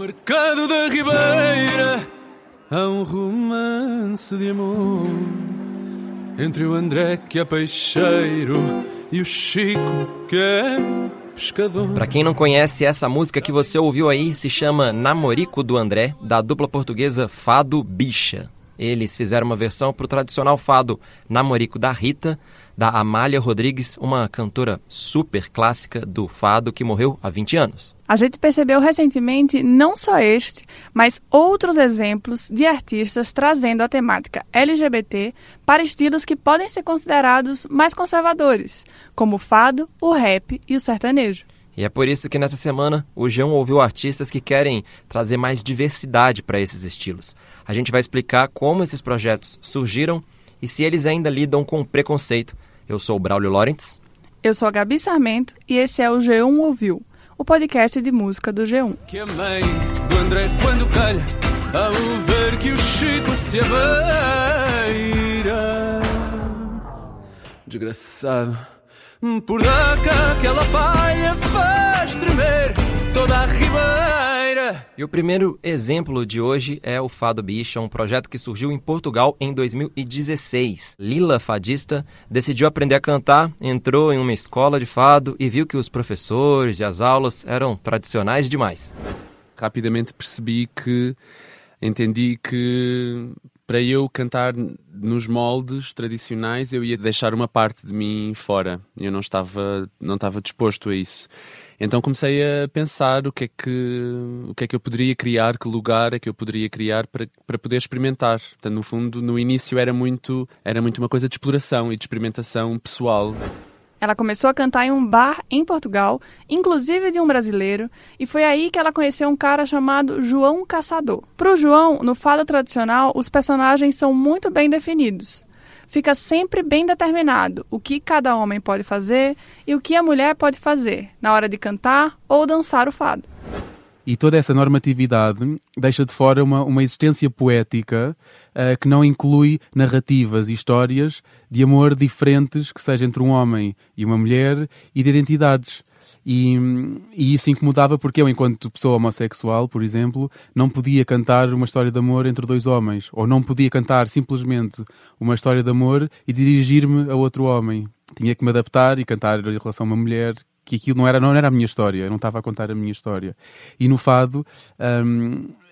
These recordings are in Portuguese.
mercado da Ribeira há um romance de amor entre o André que é peixeiro e o Chico que é pescador. Para quem não conhece, essa música que você ouviu aí se chama Namorico do André, da dupla portuguesa Fado Bicha. Eles fizeram uma versão para o tradicional fado Namorico da Rita, da Amália Rodrigues, uma cantora super clássica do fado que morreu há 20 anos. A gente percebeu recentemente não só este, mas outros exemplos de artistas trazendo a temática LGBT para estilos que podem ser considerados mais conservadores, como o fado, o rap e o sertanejo. E é por isso que nessa semana o João ouviu artistas que querem trazer mais diversidade para esses estilos. A gente vai explicar como esses projetos surgiram e se eles ainda lidam com preconceito eu sou o Braulio Lorentz. Eu sou a Gabi Sarmento e esse é o G1 Ouviu, o podcast de música do G1. Que a mãe do André quando calha ao ver que o Chico se abeira. Desgraçado, por daca aquela paia faz tremer. E o primeiro exemplo de hoje é o Fado Bicha, um projeto que surgiu em Portugal em 2016. Lila, fadista, decidiu aprender a cantar, entrou em uma escola de fado e viu que os professores e as aulas eram tradicionais demais. Rapidamente percebi que, entendi que para eu cantar nos moldes tradicionais eu ia deixar uma parte de mim fora. Eu não estava, não estava disposto a isso. Então comecei a pensar o que é que, o que, é que eu poderia criar, que lugar é que eu poderia criar para, para poder experimentar. Portanto, no fundo, no início era muito, era muito uma coisa de exploração e de experimentação pessoal. Ela começou a cantar em um bar em Portugal, inclusive de um brasileiro, e foi aí que ela conheceu um cara chamado João Caçador. Para o João, no fado tradicional, os personagens são muito bem definidos fica sempre bem determinado o que cada homem pode fazer e o que a mulher pode fazer na hora de cantar ou dançar o fado. E toda essa normatividade deixa de fora uma, uma existência poética uh, que não inclui narrativas e histórias de amor diferentes, que seja entre um homem e uma mulher, e de identidades. E, e, isso incomodava porque eu, enquanto pessoa homossexual, por exemplo, não podia cantar uma história de amor entre dois homens, ou não podia cantar simplesmente uma história de amor e dirigir-me a outro homem. Tinha que me adaptar e cantar em relação a uma mulher que aquilo não era, não era a minha história, eu não estava a contar a minha história. E no fado,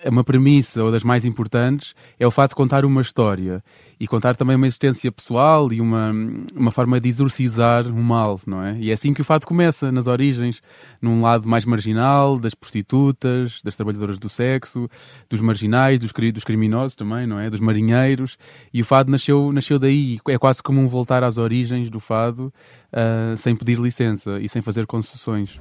um, uma premissa, ou das mais importantes, é o fato de contar uma história e contar também uma existência pessoal e uma, uma forma de exorcizar o mal, não é? E é assim que o fado começa, nas origens, num lado mais marginal, das prostitutas, das trabalhadoras do sexo, dos marginais, dos, dos criminosos também, não é? Dos marinheiros. E o fado nasceu, nasceu daí. É quase como um voltar às origens do fado, uh, sem pedir licença e sem fazer concessões.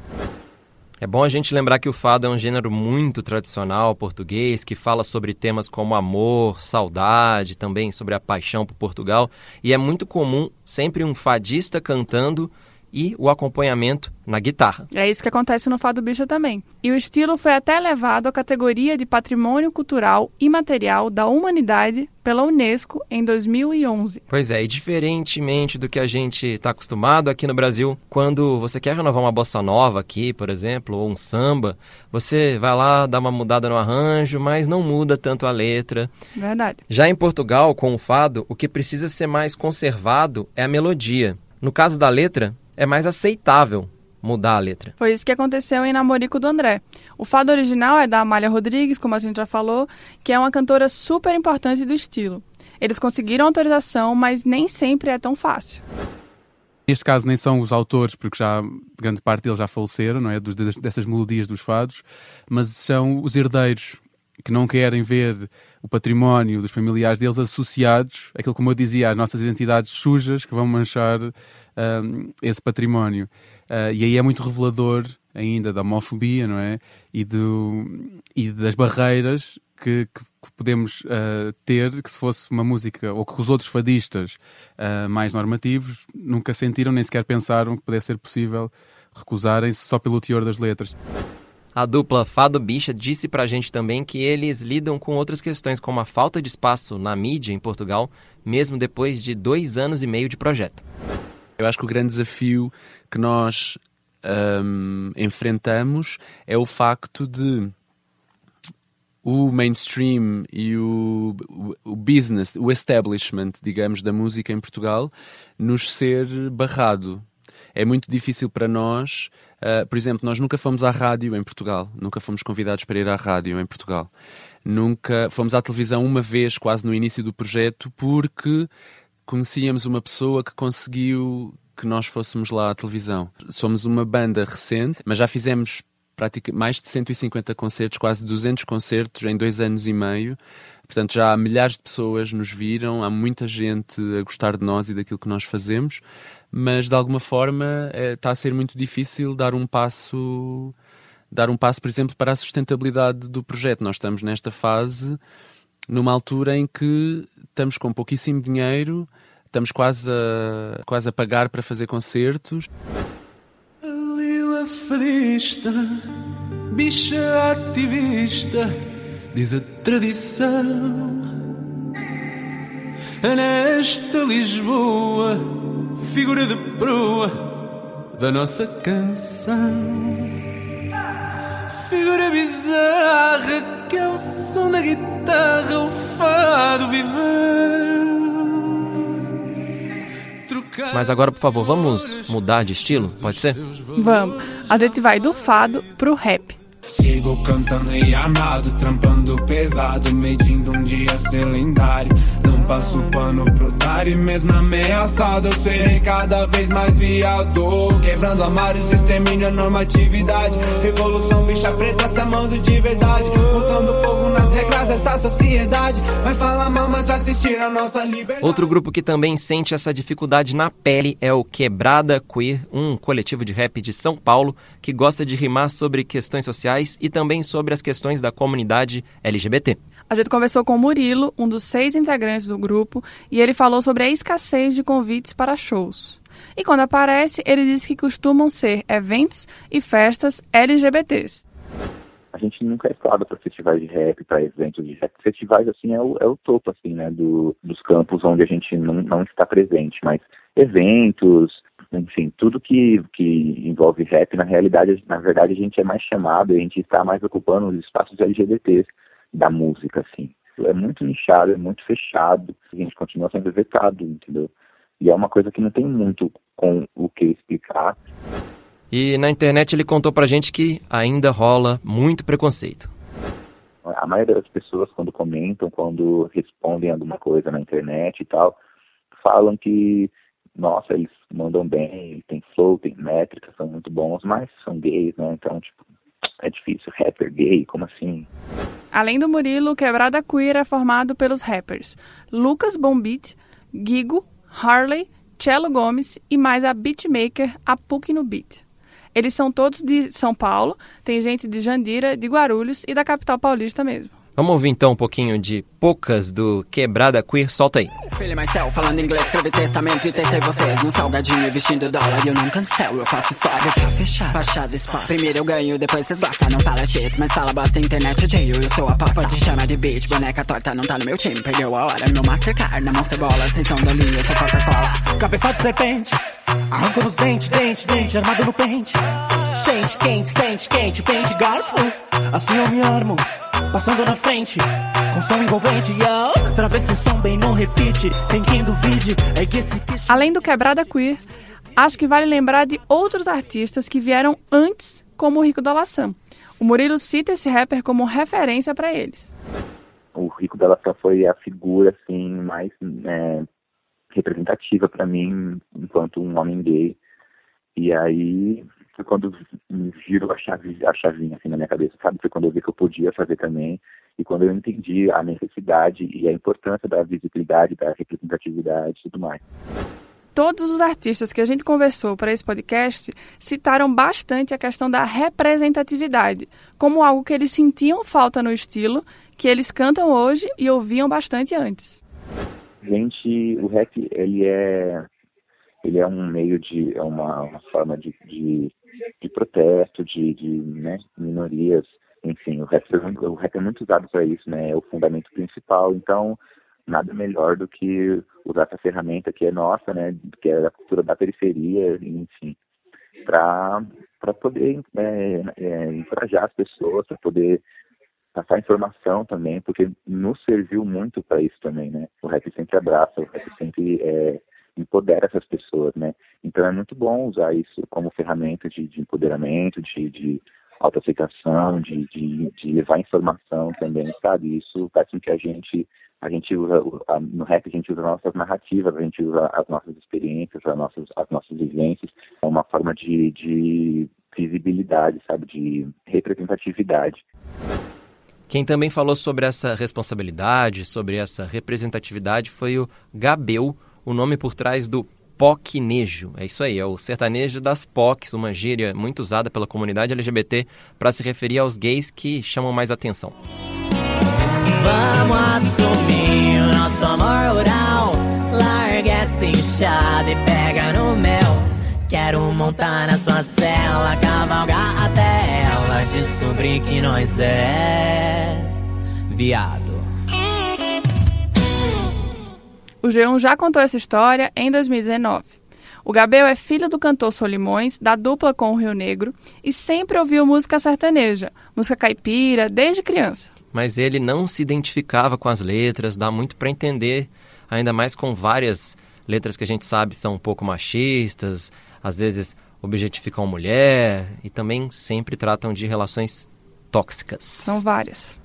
É bom a gente lembrar que o fado é um gênero muito tradicional português, que fala sobre temas como amor, saudade, também sobre a paixão por Portugal, e é muito comum sempre um fadista cantando e o acompanhamento na guitarra. É isso que acontece no Fado Bicha também. E o estilo foi até levado à categoria de Patrimônio Cultural Imaterial da Humanidade pela Unesco em 2011. Pois é, e diferentemente do que a gente está acostumado aqui no Brasil, quando você quer renovar uma bossa nova aqui, por exemplo, ou um samba, você vai lá, dá uma mudada no arranjo, mas não muda tanto a letra. Verdade. Já em Portugal, com o fado, o que precisa ser mais conservado é a melodia. No caso da letra, é mais aceitável mudar a letra. Foi isso que aconteceu em Namorico do André. O fado original é da Amália Rodrigues, como a gente já falou, que é uma cantora super importante do estilo. Eles conseguiram autorização, mas nem sempre é tão fácil. Neste caso nem são os autores, porque já grande parte deles já faleceram, não é, Dos, dessas melodias dos fados, mas são os herdeiros que não querem ver o património dos familiares deles associados, aquilo como eu dizia, às nossas identidades sujas que vão manchar um, esse património. Uh, e aí é muito revelador ainda da homofobia, não é? E, do, e das barreiras que, que, podemos uh, ter que se fosse uma música, ou que os outros fadistas uh, mais normativos nunca sentiram nem sequer pensaram que pudesse ser possível recusarem-se só pelo teor das letras. A dupla Fado Bicha disse pra gente também que eles lidam com outras questões, como a falta de espaço na mídia em Portugal, mesmo depois de dois anos e meio de projeto. Eu acho que o grande desafio que nós um, enfrentamos é o facto de o mainstream e o, o, business, o establishment, digamos, da música em Portugal nos ser barrado. É muito difícil para nós, uh, por exemplo, nós nunca fomos à rádio em Portugal, nunca fomos convidados para ir à rádio em Portugal. Nunca fomos à televisão uma vez, quase no início do projeto, porque conhecíamos uma pessoa que conseguiu que nós fôssemos lá à televisão. Somos uma banda recente, mas já fizemos mais de 150 concertos, quase 200 concertos em dois anos e meio. Portanto, já milhares de pessoas nos viram, há muita gente a gostar de nós e daquilo que nós fazemos, mas de alguma forma é, está a ser muito difícil dar um passo, dar um passo, por exemplo, para a sustentabilidade do projeto. Nós estamos nesta fase, numa altura em que estamos com pouquíssimo dinheiro, estamos quase a, quase a pagar para fazer concertos fadista, bicha ativista, diz a tradição. Nesta Lisboa, figura de proa da nossa canção. Figura bizarra que é o som da guitarra, o fado viveu. Mas agora, por favor, vamos mudar de estilo? Pode ser? Vamos. A gente vai do fado pro rap. Sigo cantando e amado, trampando pesado, medindo um dia ser lendário. Não passo pano pro mesmo ameaçado, eu serei cada vez mais viado. Quebrando extermínio normatividade. Revolução, bicha preta, se amando de verdade. Botando fogo nas regras sociedade. Vai falar mal, mas vai assistir a nossa liberdade. Outro grupo que também sente essa dificuldade na pele é o Quebrada Queer, um coletivo de rap de São Paulo que gosta de rimar sobre questões sociais sociais e também sobre as questões da comunidade LGBT. A gente conversou com o Murilo, um dos seis integrantes do grupo, e ele falou sobre a escassez de convites para shows. E quando aparece, ele diz que costumam ser eventos e festas LGBTs. A gente nunca é esclavo para festivais de rap, para eventos de rap. Festivais, assim, é o, é o topo, assim, né, do, dos campos onde a gente não, não está presente. Mas eventos, enfim, tudo que, que envolve rap, na realidade, na verdade, a gente é mais chamado, a gente está mais ocupando os espaços LGBTs da música, assim. É muito nichado, é muito fechado, a gente continua sendo vetado, entendeu? E é uma coisa que não tem muito com o que explicar. E na internet ele contou pra gente que ainda rola muito preconceito. A maioria das pessoas, quando comentam, quando respondem alguma coisa na internet e tal, falam que nossa, eles mandam bem, tem flow, tem métrica, são muito bons, mas são gays, né? Então, tipo, é difícil. Rapper gay, como assim? Além do Murilo, Quebrada Queer é formado pelos rappers Lucas Bombit, Gigo, Harley, Cello Gomes e mais a beatmaker Apuki no Beat. Eles são todos de São Paulo, tem gente de Jandira, de Guarulhos e da capital paulista mesmo. Vamos ouvir então um pouquinho de Poucas do Quebrada Queer, solta aí. Filho Marcel, falando inglês, escrevi testamento e testei vocês num salgadinho vestindo dólar. Eu não cancelo, eu faço história pra fechar, fachada espaço. Primeiro eu ganho, depois vocês gostam, não fala shit, mas fala bota internet jail. Eu sou a papa de chama de bitch, boneca torta não tá no meu time, perdeu a hora. Meu Mastercard na mão cebola, sem som da linha, eu sou Coca-Cola. Cabeça de serpente, arranco nos dentes, dente, dente, armado no pente. Sente quente, sente quente, pente, garfo. Assim eu me armo passando na frente, com som envolvente, se o som bem não repite, tem quem duvide, é que esse... Além do Quebrada Queer, acho que vale lembrar de outros artistas que vieram antes, como o Rico da Laçã. O Murilo cita esse rapper como referência para eles. O Rico da Laçã foi a figura assim mais é, representativa para mim enquanto um homem gay. E aí foi quando girou a, chave, a chavinha assim na minha cabeça, sabe? Foi quando eu vi que eu podia fazer também e quando eu entendi a necessidade e a importância da visibilidade, da representatividade e tudo mais. Todos os artistas que a gente conversou para esse podcast citaram bastante a questão da representatividade, como algo que eles sentiam falta no estilo, que eles cantam hoje e ouviam bastante antes. Gente, o rap, ele é ele é um meio de é uma, uma forma de, de de protesto, de, de né, minorias, enfim, o rap, o rap é muito usado para isso, né? É o fundamento principal, então nada melhor do que usar essa ferramenta que é nossa, né? Que é a cultura da periferia, enfim, para para poder é, é, encorajar as pessoas, para poder passar informação também, porque nos serviu muito para isso também, né? O rap sempre abraça, o rap sempre é, empodera essas pessoas, né? Então é muito bom usar isso como ferramenta de, de empoderamento, de, de autoaceitação, de, de, de levar informação também, sabe? Isso faz com que a gente a gente usa a, no rap a gente usa nossas narrativas, a gente usa as nossas experiências, as nossas as nossas vivências, é uma forma de, de visibilidade, sabe, de representatividade. Quem também falou sobre essa responsabilidade, sobre essa representatividade foi o Gabel, o nome por trás do Pocnejo. É isso aí, é o sertanejo das POCs, uma gíria muito usada pela comunidade LGBT para se referir aos gays que chamam mais atenção. Vamos assumir o nosso amor rural. Larga essa enxada e pega no mel. Quero montar na sua cela, cavalgar até ela descobrir que nós é viado. O G1 já contou essa história em 2019. O Gabel é filho do cantor Solimões, da dupla com o Rio Negro, e sempre ouviu música sertaneja, música caipira, desde criança. Mas ele não se identificava com as letras, dá muito para entender, ainda mais com várias letras que a gente sabe são um pouco machistas, às vezes objetificam a mulher e também sempre tratam de relações tóxicas. São várias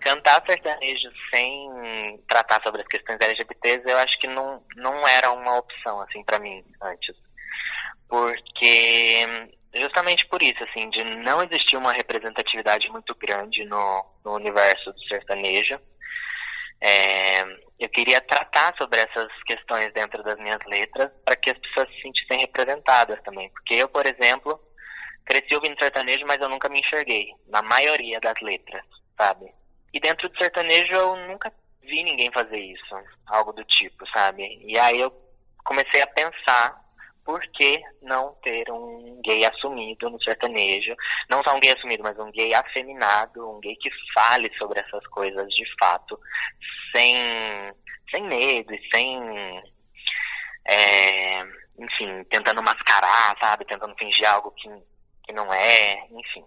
cantar sertanejo sem tratar sobre as questões LGBTs, eu acho que não, não era uma opção, assim, para mim, antes. Porque, justamente por isso, assim, de não existir uma representatividade muito grande no, no universo do sertanejo, é, eu queria tratar sobre essas questões dentro das minhas letras para que as pessoas se sentissem representadas também. Porque eu, por exemplo, cresci ouvindo sertanejo, mas eu nunca me enxerguei, na maioria das letras, sabe? E dentro do sertanejo eu nunca vi ninguém fazer isso, algo do tipo, sabe? E aí eu comecei a pensar por que não ter um gay assumido no sertanejo? Não só um gay assumido, mas um gay afeminado, um gay que fale sobre essas coisas de fato, sem, sem medo e sem. É, enfim, tentando mascarar, sabe? Tentando fingir algo que, que não é, enfim.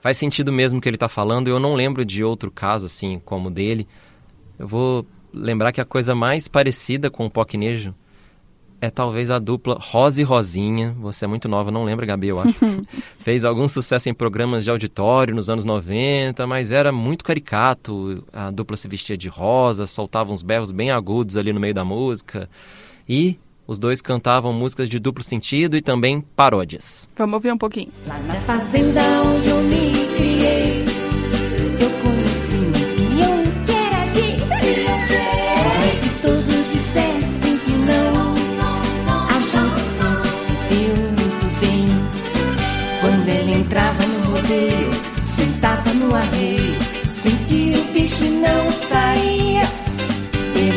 Faz sentido mesmo o que ele está falando. Eu não lembro de outro caso assim como o dele. Eu vou lembrar que a coisa mais parecida com o Pocnejo é talvez a dupla Rosa e Rosinha. Você é muito nova, não lembra, Gabi, eu acho. Fez algum sucesso em programas de auditório nos anos 90, mas era muito caricato. A dupla se vestia de rosa, soltava uns berros bem agudos ali no meio da música. E os dois cantavam músicas de duplo sentido e também paródias. Vamos ouvir um pouquinho. Lá na fazenda onde eu me criei,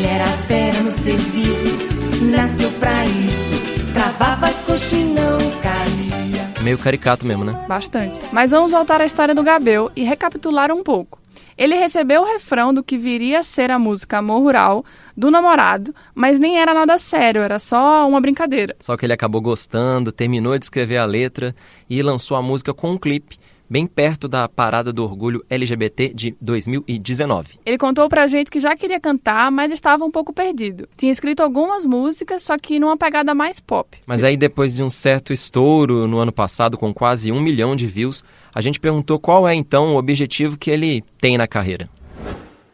Era fera no serviço nasceu pra isso. Travava as coxas e não caía. Meio caricato mesmo, né? Bastante. Mas vamos voltar à história do Gabel e recapitular um pouco. Ele recebeu o refrão do que viria a ser a música Amor Rural do namorado, mas nem era nada sério, era só uma brincadeira. Só que ele acabou gostando, terminou de escrever a letra e lançou a música com um clipe bem perto da Parada do Orgulho LGBT de 2019. Ele contou pra gente que já queria cantar, mas estava um pouco perdido. Tinha escrito algumas músicas, só que numa pegada mais pop. Mas aí, depois de um certo estouro no ano passado, com quase um milhão de views, a gente perguntou qual é então o objetivo que ele tem na carreira.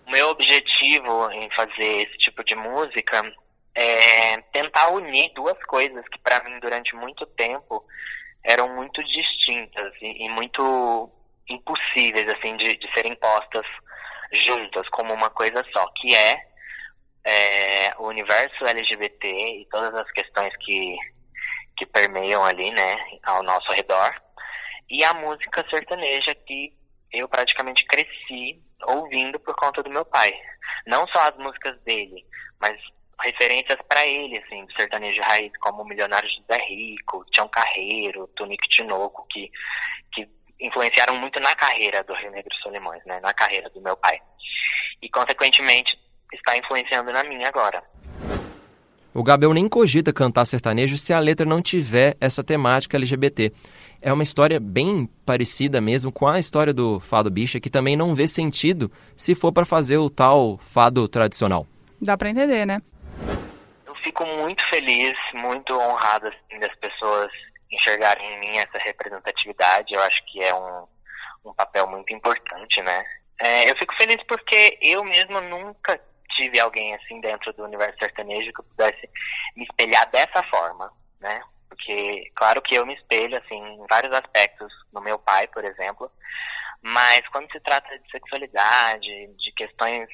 O meu objetivo em fazer esse tipo de música é tentar unir duas coisas que para mim durante muito tempo eram muito distintas e, e muito impossíveis assim de, de, serem postas juntas como uma coisa só, que é, é, o universo LGBT e todas as questões que, que permeiam ali, né, ao nosso redor, e a música sertaneja que eu praticamente cresci ouvindo por conta do meu pai. Não só as músicas dele, mas referências para ele, assim, do sertanejo raiz, como o Milionário José Rico, Tião Carreiro, Tonico Tinoco, que, que influenciaram muito na carreira do Rio Negro Solimões, né, na carreira do meu pai. E, consequentemente, está influenciando na minha agora. O Gabriel nem cogita cantar sertanejo se a letra não tiver essa temática LGBT. É uma história bem parecida mesmo com a história do fado bicha, que também não vê sentido se for para fazer o tal fado tradicional. Dá pra entender, né? Eu fico muito feliz, muito honrado assim, das pessoas enxergarem em mim essa representatividade. Eu acho que é um, um papel muito importante, né? É, eu fico feliz porque eu mesmo nunca tive alguém assim dentro do universo sertanejo que eu pudesse me espelhar dessa forma, né? Porque, claro que eu me espelho, assim, em vários aspectos no meu pai, por exemplo, mas quando se trata de sexualidade, de questões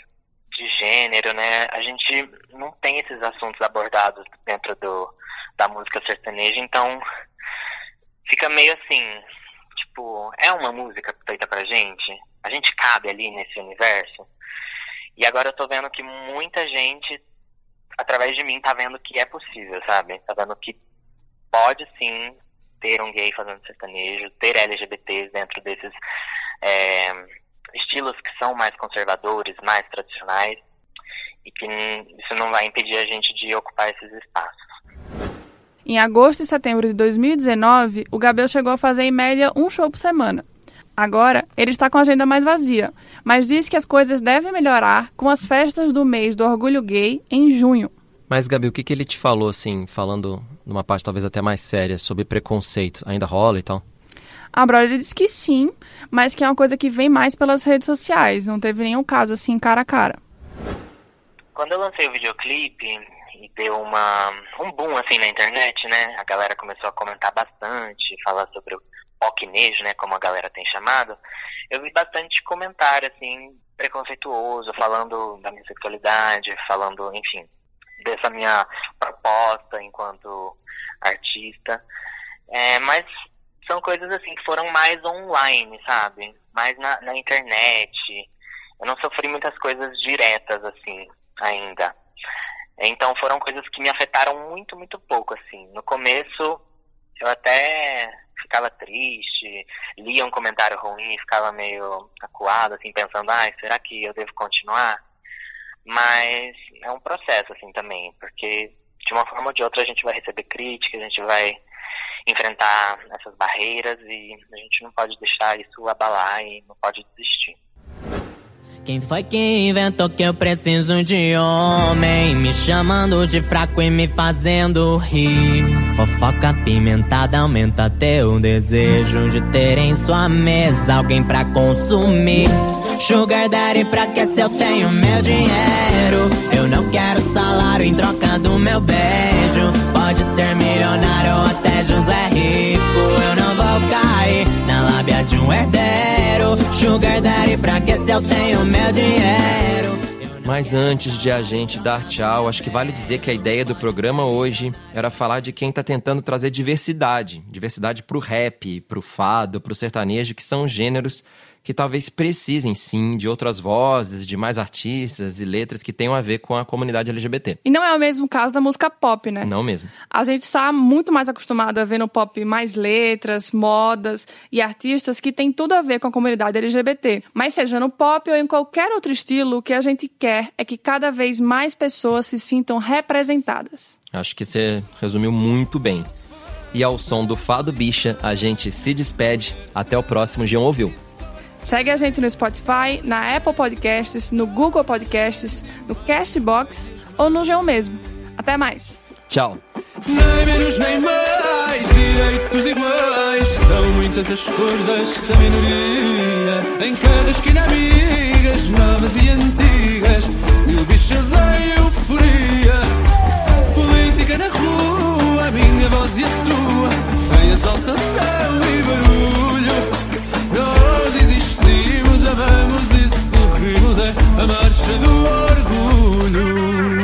de gênero, né, a gente não tem esses assuntos abordados dentro do, da música sertaneja, então fica meio assim, tipo, é uma música feita pra gente? A gente cabe ali nesse universo? E agora eu tô vendo que muita gente, através de mim, tá vendo que é possível, sabe? Tá vendo que pode sim ter um gay fazendo sertanejo, ter LGBTs dentro desses é, estilos que são mais conservadores, mais tradicionais, e que isso não vai impedir a gente de ocupar esses espaços. Em agosto e setembro de 2019, o Gabriel chegou a fazer em média um show por semana. Agora, ele está com a agenda mais vazia, mas diz que as coisas devem melhorar com as festas do mês do orgulho gay em junho. Mas, Gabi, o que, que ele te falou, assim, falando numa parte talvez até mais séria, sobre preconceito? Ainda rola e tal? A Brody disse que sim, mas que é uma coisa que vem mais pelas redes sociais. Não teve nenhum caso assim cara a cara. Quando eu lancei o videoclipe e deu uma, um boom assim na internet, né? A galera começou a comentar bastante, falar sobre o pocnejo, né? Como a galera tem chamado. Eu vi bastante comentário, assim, preconceituoso, falando da minha sexualidade, falando, enfim, dessa minha proposta enquanto artista. É, mas são coisas assim que foram mais online, sabe? Mais na, na internet. Eu não sofri muitas coisas diretas assim ainda. Então foram coisas que me afetaram muito, muito pouco assim. No começo eu até ficava triste, lia um comentário ruim, ficava meio acuado assim, pensando, ai, será que eu devo continuar? Mas é um processo, assim, também, porque de uma forma ou de outra a gente vai receber críticas, a gente vai enfrentar essas barreiras e a gente não pode deixar isso abalar e não pode desistir. Quem foi que inventou que eu preciso de homem? Me chamando de fraco e me fazendo rir. Fofoca pimentada aumenta teu desejo de ter em sua mesa alguém pra consumir. Sugar Daddy, pra que se eu tenho meu dinheiro? Eu não quero salário em troca do meu beijo. Pode ser milionário ou até José Rico. Eu não vou cair na lábia de um herdeiro. Sugar Daddy, pra que se eu tenho meu dinheiro? Mas antes de a gente dar tchau, acho que vale dizer que a ideia do programa hoje era falar de quem está tentando trazer diversidade. Diversidade para o rap, para o fado, para o sertanejo, que são gêneros que talvez precisem sim de outras vozes, de mais artistas e letras que tenham a ver com a comunidade LGBT. E não é o mesmo caso da música pop, né? Não mesmo. A gente está muito mais acostumado a ver no pop mais letras, modas e artistas que têm tudo a ver com a comunidade LGBT. Mas seja no pop ou em qualquer outro estilo, o que a gente quer é que cada vez mais pessoas se sintam representadas. Acho que você resumiu muito bem. E ao som do Fado Bicha, a gente se despede. Até o próximo G1 Ouviu. Segue a gente no Spotify, na Apple Podcasts, no Google Podcasts, no Castbox ou no Geo mesmo. Até mais. Tchau. Nem menos nem mais, direitos iguais. São muitas as cores desta minoria. Em cada esquina, amigas, novas e antigas. Mil bichas em euforia. Política na rua, a minha voz e a tua. Em exaltação e barulho. مرش دوار گونو